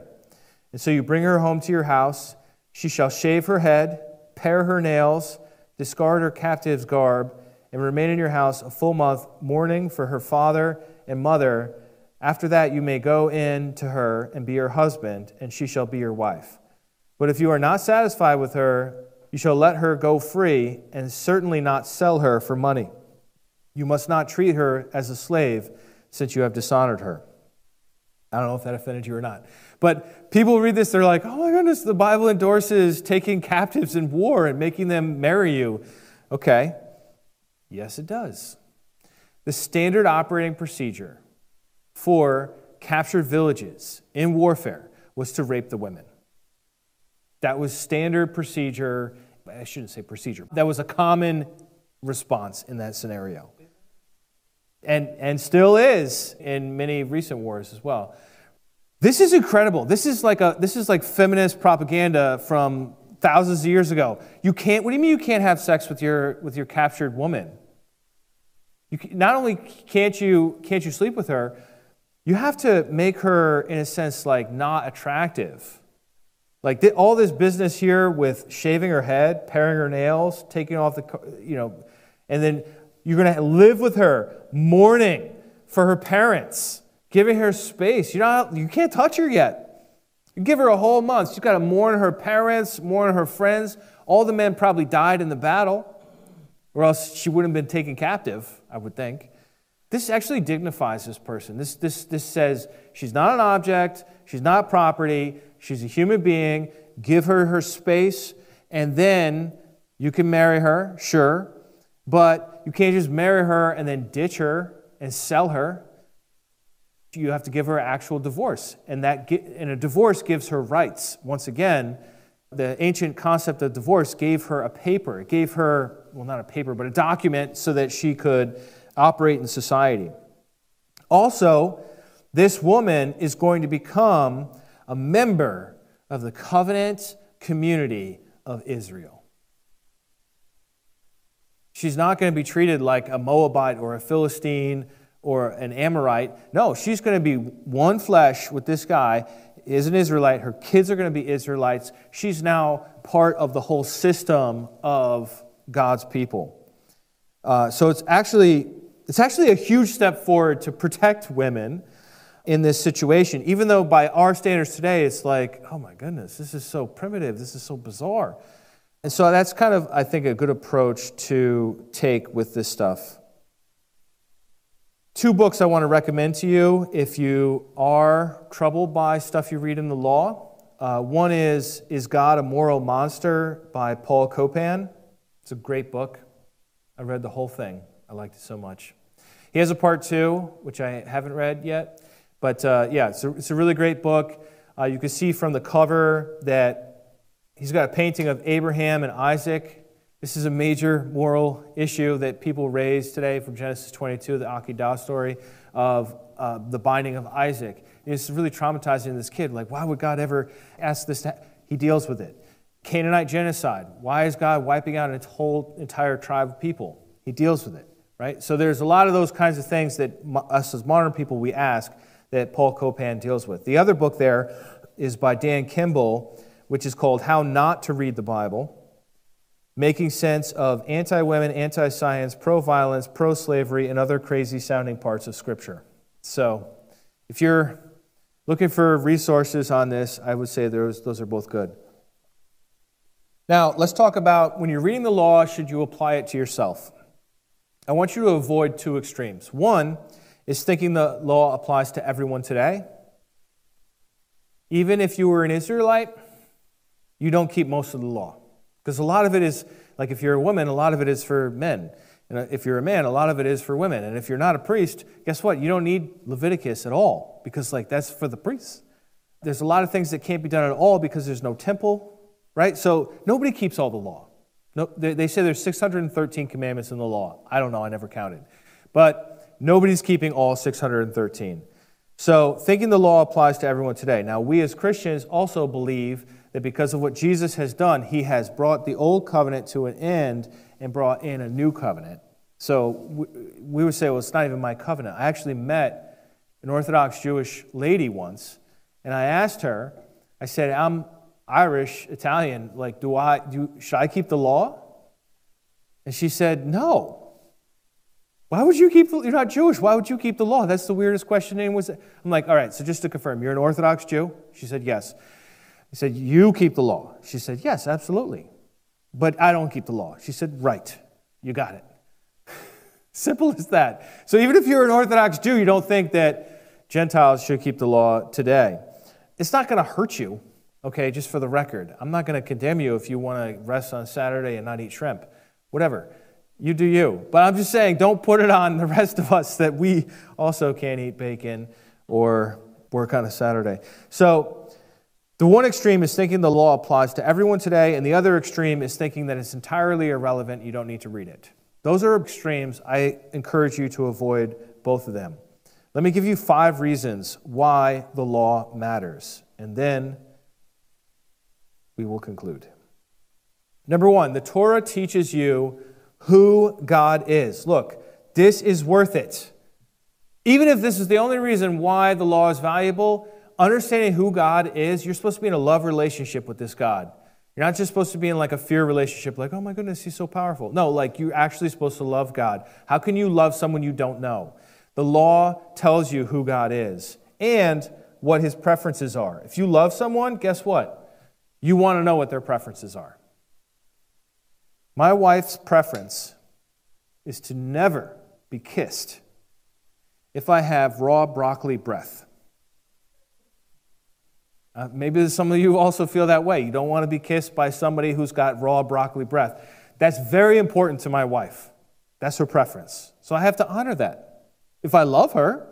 And so you bring her home to your house. She shall shave her head, pare her nails, discard her captive's garb, and remain in your house a full month, mourning for her father and mother. After that, you may go in to her and be her husband, and she shall be your wife. But if you are not satisfied with her, you shall let her go free, and certainly not sell her for money. You must not treat her as a slave, since you have dishonored her. I don't know if that offended you or not. But people read this, they're like, oh my goodness, the Bible endorses taking captives in war and making them marry you. Okay, yes, it does. The standard operating procedure for captured villages in warfare was to rape the women. That was standard procedure. I shouldn't say procedure. That was a common response in that scenario. And, and still is in many recent wars as well. This is incredible. This is like a this is like feminist propaganda from thousands of years ago. You can't. What do you mean you can't have sex with your with your captured woman? You not only can't you can't you sleep with her, you have to make her in a sense like not attractive. Like all this business here with shaving her head, paring her nails, taking off the you know, and then you're going to live with her, mourning for her parents giving her space. You, know, you can't touch her yet. You give her a whole month. She's got to mourn her parents, mourn her friends. All the men probably died in the battle, or else she wouldn't have been taken captive, I would think. This actually dignifies this person. This, this, this says she's not an object, she's not property, she's a human being. Give her her space, and then you can marry her, sure, but you can't just marry her and then ditch her and sell her you have to give her actual divorce. And, that, and a divorce gives her rights. Once again, the ancient concept of divorce gave her a paper. It gave her, well, not a paper, but a document so that she could operate in society. Also, this woman is going to become a member of the covenant community of Israel. She's not going to be treated like a Moabite or a Philistine or an Amorite. No, she's going to be one flesh with this guy, is an Israelite. Her kids are going to be Israelites. She's now part of the whole system of God's people. Uh, so it's actually, it's actually a huge step forward to protect women in this situation, even though by our standards today, it's like, oh my goodness, this is so primitive, this is so bizarre. And so that's kind of, I think, a good approach to take with this stuff. Two books I want to recommend to you if you are troubled by stuff you read in the law. Uh, one is Is God a Moral Monster by Paul Copan. It's a great book. I read the whole thing, I liked it so much. He has a part two, which I haven't read yet. But uh, yeah, it's a, it's a really great book. Uh, you can see from the cover that he's got a painting of Abraham and Isaac this is a major moral issue that people raise today from Genesis 22, the Akedah story of uh, the binding of Isaac. It's really traumatizing this kid. Like, why would God ever ask this? He deals with it. Canaanite genocide. Why is God wiping out a whole entire tribe of people? He deals with it, right? So there's a lot of those kinds of things that us as modern people we ask that Paul Copan deals with. The other book there is by Dan Kimball, which is called How Not to Read the Bible making sense of anti women, anti science, pro violence, pro slavery, and other crazy sounding parts of Scripture. So, if you're looking for resources on this, I would say those, those are both good. Now, let's talk about when you're reading the law, should you apply it to yourself? I want you to avoid two extremes. One is thinking the law applies to everyone today. Even if you were an Israelite, you don't keep most of the law. Because a lot of it is, like if you're a woman, a lot of it is for men. And uh, if you're a man, a lot of it is for women. And if you're not a priest, guess what? You don't need Leviticus at all because like that's for the priests. There's a lot of things that can't be done at all because there's no temple, right? So nobody keeps all the law. No, they, they say there's 613 commandments in the law. I don't know, I never counted. But nobody's keeping all 613. So, thinking the law applies to everyone today. Now, we as Christians also believe that because of what Jesus has done, he has brought the old covenant to an end and brought in a new covenant. So, we would say, well, it's not even my covenant. I actually met an Orthodox Jewish lady once, and I asked her, I said, I'm Irish, Italian, like, do I, do, should I keep the law? And she said, no. Why would you keep, the, you're not Jewish, why would you keep the law? That's the weirdest question anyone was. I'm like, all right, so just to confirm, you're an Orthodox Jew? She said, yes. I said, you keep the law? She said, yes, absolutely. But I don't keep the law. She said, right, you got it. [laughs] Simple as that. So even if you're an Orthodox Jew, you don't think that Gentiles should keep the law today. It's not going to hurt you, okay, just for the record. I'm not going to condemn you if you want to rest on Saturday and not eat shrimp, whatever. You do you. But I'm just saying, don't put it on the rest of us that we also can't eat bacon or work on a Saturday. So, the one extreme is thinking the law applies to everyone today, and the other extreme is thinking that it's entirely irrelevant, you don't need to read it. Those are extremes. I encourage you to avoid both of them. Let me give you five reasons why the law matters, and then we will conclude. Number one, the Torah teaches you who God is. Look, this is worth it. Even if this is the only reason why the law is valuable, understanding who God is, you're supposed to be in a love relationship with this God. You're not just supposed to be in like a fear relationship, like, oh my goodness, he's so powerful. No, like you're actually supposed to love God. How can you love someone you don't know? The law tells you who God is and what his preferences are. If you love someone, guess what? You want to know what their preferences are. My wife's preference is to never be kissed if I have raw broccoli breath. Uh, maybe some of you also feel that way. You don't want to be kissed by somebody who's got raw broccoli breath. That's very important to my wife. That's her preference. So I have to honor that. If I love her,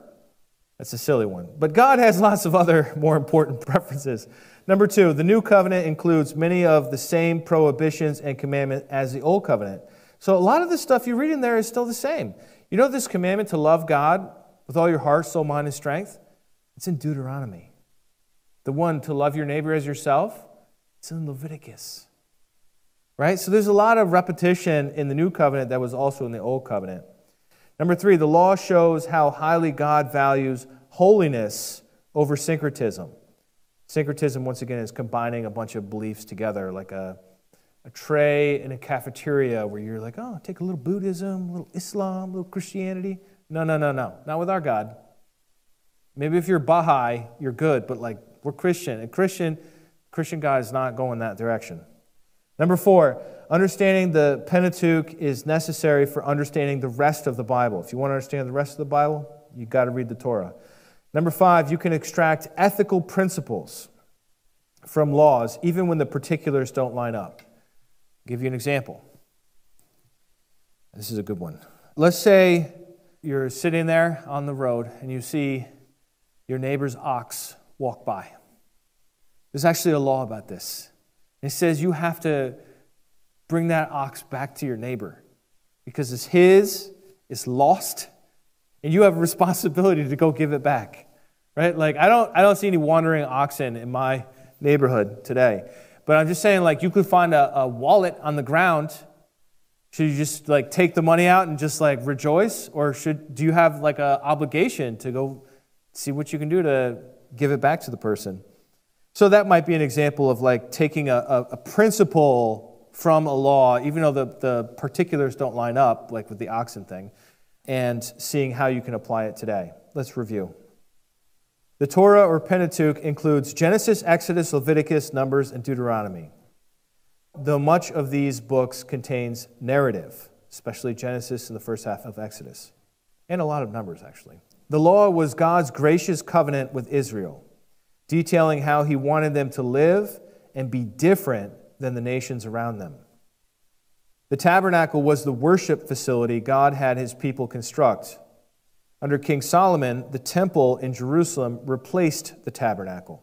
that's a silly one. But God has lots of other [laughs] more important preferences. Number two, the new covenant includes many of the same prohibitions and commandments as the old covenant. So a lot of the stuff you read in there is still the same. You know this commandment to love God with all your heart, soul, mind, and strength? It's in Deuteronomy. The one to love your neighbor as yourself? It's in Leviticus. Right? So there's a lot of repetition in the new covenant that was also in the old covenant. Number three, the law shows how highly God values holiness over syncretism. Syncretism, once again, is combining a bunch of beliefs together, like a, a tray in a cafeteria where you're like, oh, take a little Buddhism, a little Islam, a little Christianity. No, no, no, no. Not with our God. Maybe if you're Baha'i, you're good, but like we're Christian. And Christian, Christian God is not going that direction. Number four, understanding the Pentateuch is necessary for understanding the rest of the Bible. If you want to understand the rest of the Bible, you've got to read the Torah. Number five, you can extract ethical principles from laws, even when the particulars don't line up. I'll give you an example. This is a good one. Let's say you're sitting there on the road and you see your neighbor's ox walk by. There's actually a law about this. It says you have to bring that ox back to your neighbor because it's his, it's lost, and you have a [laughs] responsibility to go give it back. Right? Like I don't I don't see any wandering oxen in my neighborhood today. But I'm just saying like you could find a, a wallet on the ground. Should you just like take the money out and just like rejoice? Or should do you have like an obligation to go see what you can do to give it back to the person? So that might be an example of like taking a, a, a principle from a law, even though the, the particulars don't line up, like with the oxen thing and seeing how you can apply it today. Let's review. The Torah or Pentateuch includes Genesis, Exodus, Leviticus, Numbers, and Deuteronomy. Though much of these books contains narrative, especially Genesis and the first half of Exodus, and a lot of Numbers, actually. The law was God's gracious covenant with Israel, detailing how he wanted them to live and be different than the nations around them. The tabernacle was the worship facility God had his people construct. Under King Solomon, the temple in Jerusalem replaced the tabernacle.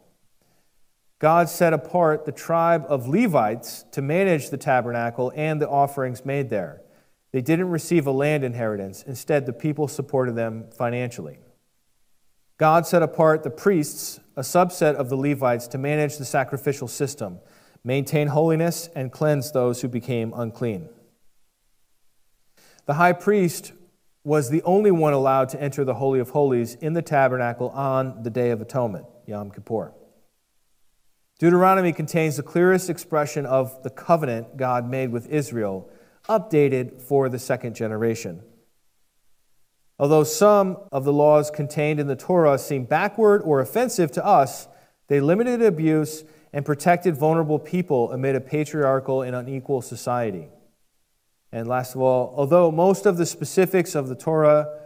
God set apart the tribe of Levites to manage the tabernacle and the offerings made there. They didn't receive a land inheritance. Instead, the people supported them financially. God set apart the priests, a subset of the Levites, to manage the sacrificial system, maintain holiness, and cleanse those who became unclean. The high priest was the only one allowed to enter the Holy of Holies in the tabernacle on the Day of Atonement, Yom Kippur. Deuteronomy contains the clearest expression of the covenant God made with Israel, updated for the second generation. Although some of the laws contained in the Torah seem backward or offensive to us, they limited abuse and protected vulnerable people amid a patriarchal and unequal society. And last of all, although most of the specifics of the Torah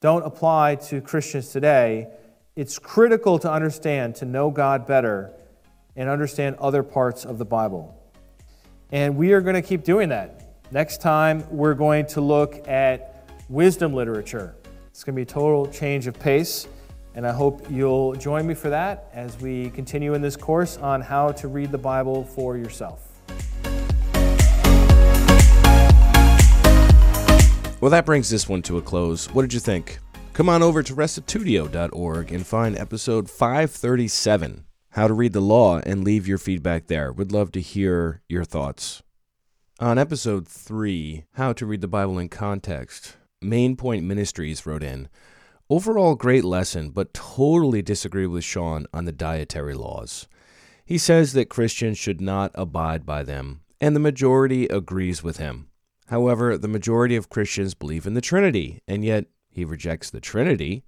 don't apply to Christians today, it's critical to understand to know God better and understand other parts of the Bible. And we are going to keep doing that. Next time, we're going to look at wisdom literature. It's going to be a total change of pace, and I hope you'll join me for that as we continue in this course on how to read the Bible for yourself. Well, that brings this one to a close. What did you think? Come on over to restitutio.org and find episode 537 how to read the law, and leave your feedback there. Would love to hear your thoughts. On episode 3, How to Read the Bible in Context, Main Point Ministries wrote in Overall, great lesson, but totally disagree with Sean on the dietary laws. He says that Christians should not abide by them, and the majority agrees with him. However, the majority of Christians believe in the Trinity, and yet he rejects the Trinity.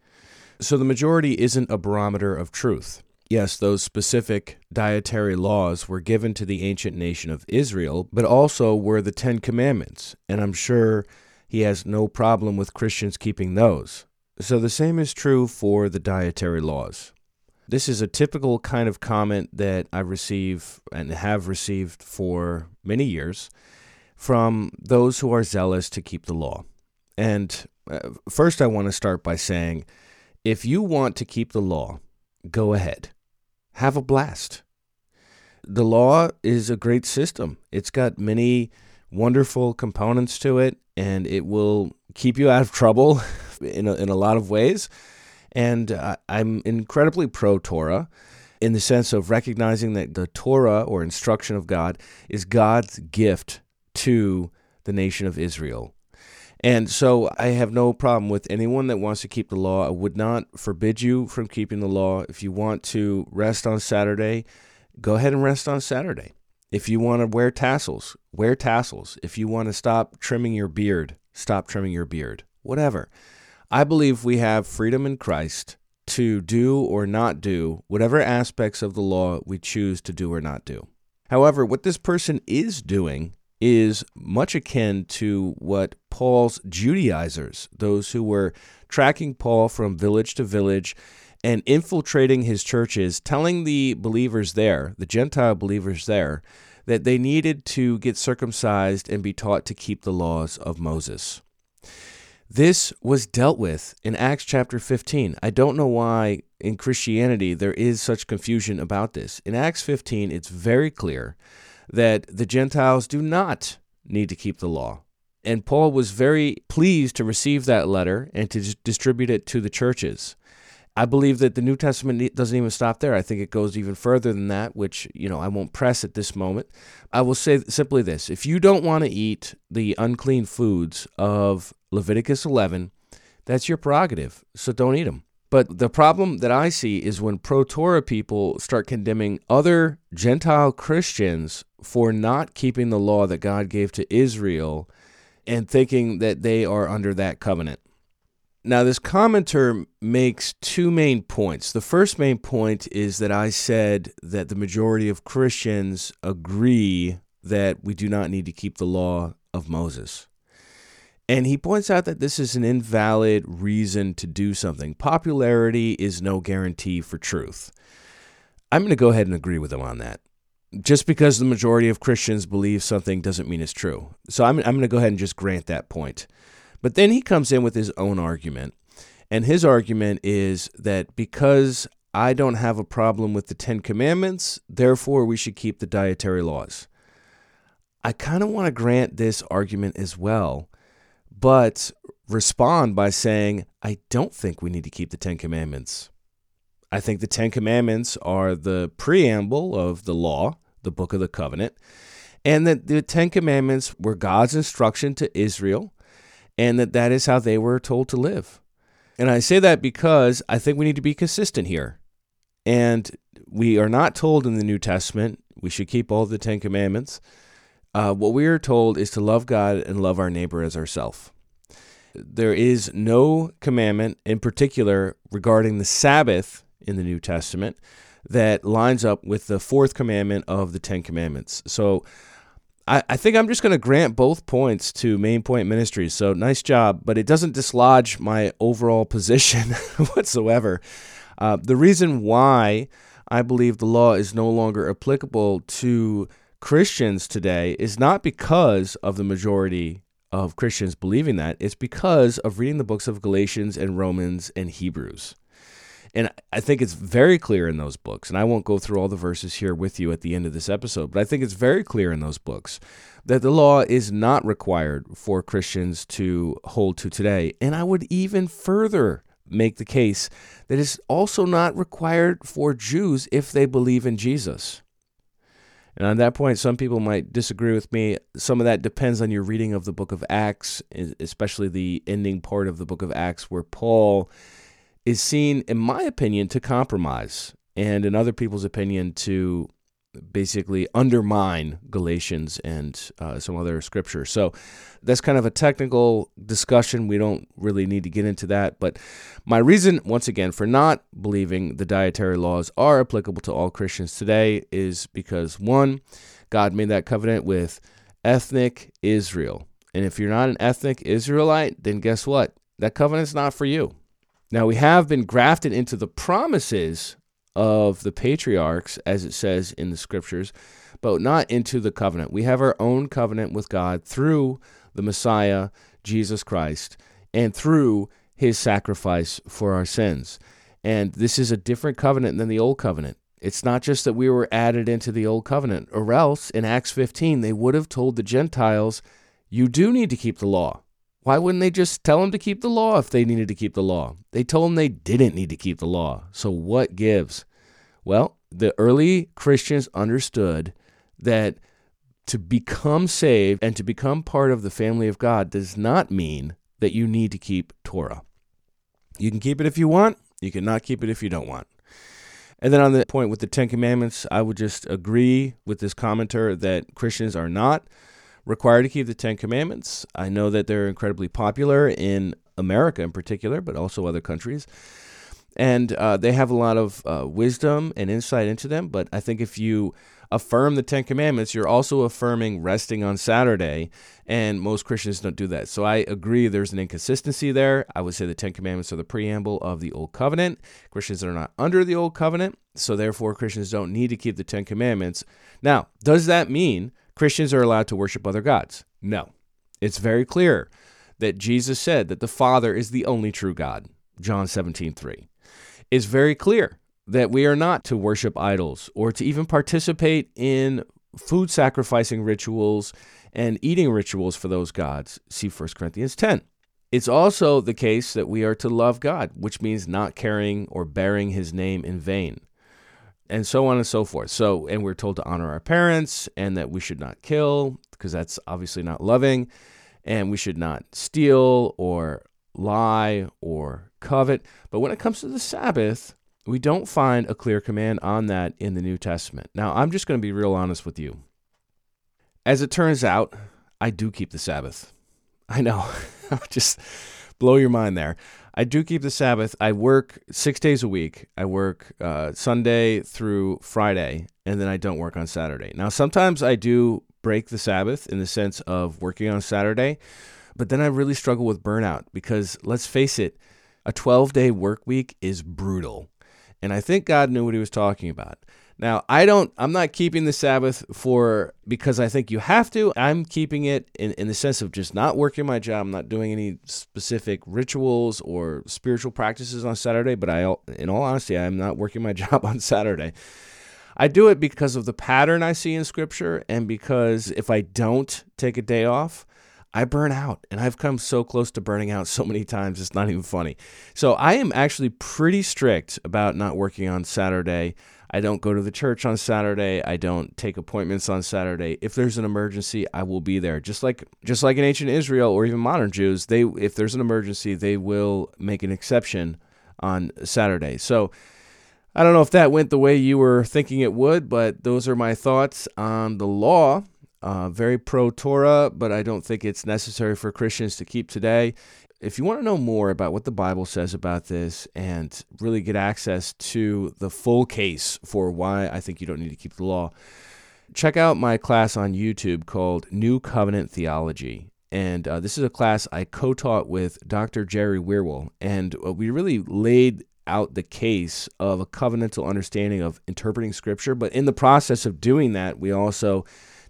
So the majority isn't a barometer of truth. Yes, those specific dietary laws were given to the ancient nation of Israel, but also were the Ten Commandments, and I'm sure he has no problem with Christians keeping those. So the same is true for the dietary laws. This is a typical kind of comment that I receive and have received for many years from those who are zealous to keep the law. And uh, first, I want to start by saying if you want to keep the law, go ahead have a blast. The law is a great system. It's got many wonderful components to it, and it will keep you out of trouble [laughs] in a, in a lot of ways. And uh, I'm incredibly pro Torah in the sense of recognizing that the Torah or instruction of God is God's gift to the nation of Israel. And so I have no problem with anyone that wants to keep the law. I would not forbid you from keeping the law. If you want to rest on Saturday, go ahead and rest on Saturday. If you want to wear tassels, wear tassels. If you want to stop trimming your beard, stop trimming your beard. Whatever. I believe we have freedom in Christ to do or not do whatever aspects of the law we choose to do or not do. However, what this person is doing is much akin to what Paul's Judaizers, those who were tracking Paul from village to village and infiltrating his churches, telling the believers there, the Gentile believers there, that they needed to get circumcised and be taught to keep the laws of Moses. This was dealt with in Acts chapter 15. I don't know why in Christianity there is such confusion about this. In Acts 15, it's very clear that the Gentiles do not need to keep the law. And Paul was very pleased to receive that letter and to distribute it to the churches. I believe that the New Testament doesn't even stop there. I think it goes even further than that, which, you know, I won't press at this moment. I will say simply this if you don't want to eat the unclean foods of Leviticus 11, that's your prerogative. So don't eat them. But the problem that I see is when pro Torah people start condemning other Gentile Christians for not keeping the law that God gave to Israel and thinking that they are under that covenant. Now, this commenter makes two main points. The first main point is that I said that the majority of Christians agree that we do not need to keep the law of Moses. And he points out that this is an invalid reason to do something. Popularity is no guarantee for truth. I'm going to go ahead and agree with him on that. Just because the majority of Christians believe something doesn't mean it's true. So I'm, I'm going to go ahead and just grant that point. But then he comes in with his own argument. And his argument is that because I don't have a problem with the Ten Commandments, therefore we should keep the dietary laws. I kind of want to grant this argument as well but respond by saying, I don't think we need to keep the Ten Commandments. I think the Ten Commandments are the preamble of the law, the book of the covenant, and that the Ten Commandments were God's instruction to Israel, and that that is how they were told to live. And I say that because I think we need to be consistent here. And we are not told in the New Testament we should keep all the Ten Commandments. Uh, what we are told is to love God and love our neighbor as ourselves. There is no commandment in particular regarding the Sabbath in the New Testament that lines up with the fourth commandment of the Ten Commandments. So I, I think I'm just going to grant both points to Main Point Ministries. So nice job, but it doesn't dislodge my overall [laughs] position whatsoever. Uh, the reason why I believe the law is no longer applicable to Christians today is not because of the majority of Christians believing that, it's because of reading the books of Galatians and Romans and Hebrews. And I think it's very clear in those books, and I won't go through all the verses here with you at the end of this episode, but I think it's very clear in those books that the law is not required for Christians to hold to today. And I would even further make the case that it's also not required for Jews if they believe in Jesus. And on that point, some people might disagree with me. Some of that depends on your reading of the book of Acts, especially the ending part of the book of Acts, where Paul is seen, in my opinion, to compromise, and in other people's opinion, to basically undermine Galatians and uh, some other scripture. So that's kind of a technical discussion. We don't really need to get into that. But my reason, once again, for not believing the dietary laws are applicable to all Christians today is because, one, God made that covenant with ethnic Israel. And if you're not an ethnic Israelite, then guess what? That covenant's not for you. Now, we have been grafted into the promises of the patriarchs, as it says in the scriptures, but not into the covenant. We have our own covenant with God through the Messiah, Jesus Christ, and through his sacrifice for our sins. And this is a different covenant than the old covenant. It's not just that we were added into the old covenant, or else in Acts 15, they would have told the Gentiles, You do need to keep the law. Why wouldn't they just tell them to keep the law if they needed to keep the law? They told them they didn't need to keep the law. So what gives? Well, the early Christians understood that to become saved and to become part of the family of God does not mean that you need to keep Torah. You can keep it if you want, you cannot keep it if you don't want. And then on the point with the Ten Commandments, I would just agree with this commenter that Christians are not required to keep the Ten Commandments. I know that they're incredibly popular in America in particular, but also other countries. And uh, they have a lot of uh, wisdom and insight into them. But I think if you affirm the Ten Commandments, you're also affirming resting on Saturday. And most Christians don't do that. So I agree there's an inconsistency there. I would say the Ten Commandments are the preamble of the Old Covenant. Christians are not under the Old Covenant. So therefore, Christians don't need to keep the Ten Commandments. Now, does that mean Christians are allowed to worship other gods. No. It's very clear that Jesus said that the Father is the only true God. John 17, 3. It's very clear that we are not to worship idols or to even participate in food sacrificing rituals and eating rituals for those gods. See 1 Corinthians 10. It's also the case that we are to love God, which means not carrying or bearing his name in vain and so on and so forth. So, and we're told to honor our parents and that we should not kill because that's obviously not loving, and we should not steal or lie or covet. But when it comes to the Sabbath, we don't find a clear command on that in the New Testament. Now, I'm just going to be real honest with you. As it turns out, I do keep the Sabbath. I know. [laughs] just blow your mind there. I do keep the Sabbath. I work six days a week. I work uh, Sunday through Friday, and then I don't work on Saturday. Now, sometimes I do break the Sabbath in the sense of working on Saturday, but then I really struggle with burnout because let's face it, a 12 day work week is brutal. And I think God knew what he was talking about. Now, I don't I'm not keeping the Sabbath for because I think you have to. I'm keeping it in, in the sense of just not working my job, I'm not doing any specific rituals or spiritual practices on Saturday, but I in all honesty, I'm not working my [laughs] job on Saturday. I do it because of the pattern I see in scripture and because if I don't take a day off, I burn out and I've come so close to burning out so many times, it's not even funny. So I am actually pretty strict about not working on Saturday. I don't go to the church on Saturday. I don't take appointments on Saturday. If there's an emergency, I will be there. Just like just like in ancient Israel or even modern Jews, they if there's an emergency, they will make an exception on Saturday. So I don't know if that went the way you were thinking it would, but those are my thoughts on the law uh, very pro Torah, but I don't think it's necessary for Christians to keep today. If you want to know more about what the Bible says about this and really get access to the full case for why I think you don't need to keep the law, check out my class on YouTube called New Covenant Theology. And uh, this is a class I co taught with Dr. Jerry Wierwille. And uh, we really laid out the case of a covenantal understanding of interpreting Scripture. But in the process of doing that, we also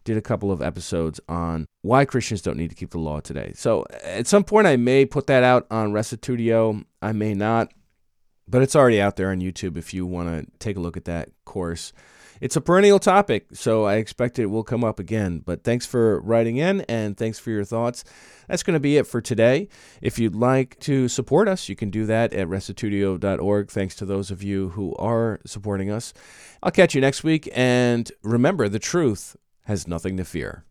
did a couple of episodes on why Christians don't need to keep the law today. So at some point, I may put that out on Restitutio. I may not, but it's already out there on YouTube if you want to take a look at that course. It's a perennial topic, so I expect it will come up again. But thanks for writing in and thanks for your thoughts. That's going to be it for today. If you'd like to support us, you can do that at restitutio.org. Thanks to those of you who are supporting us. I'll catch you next week. And remember, the truth has nothing to fear.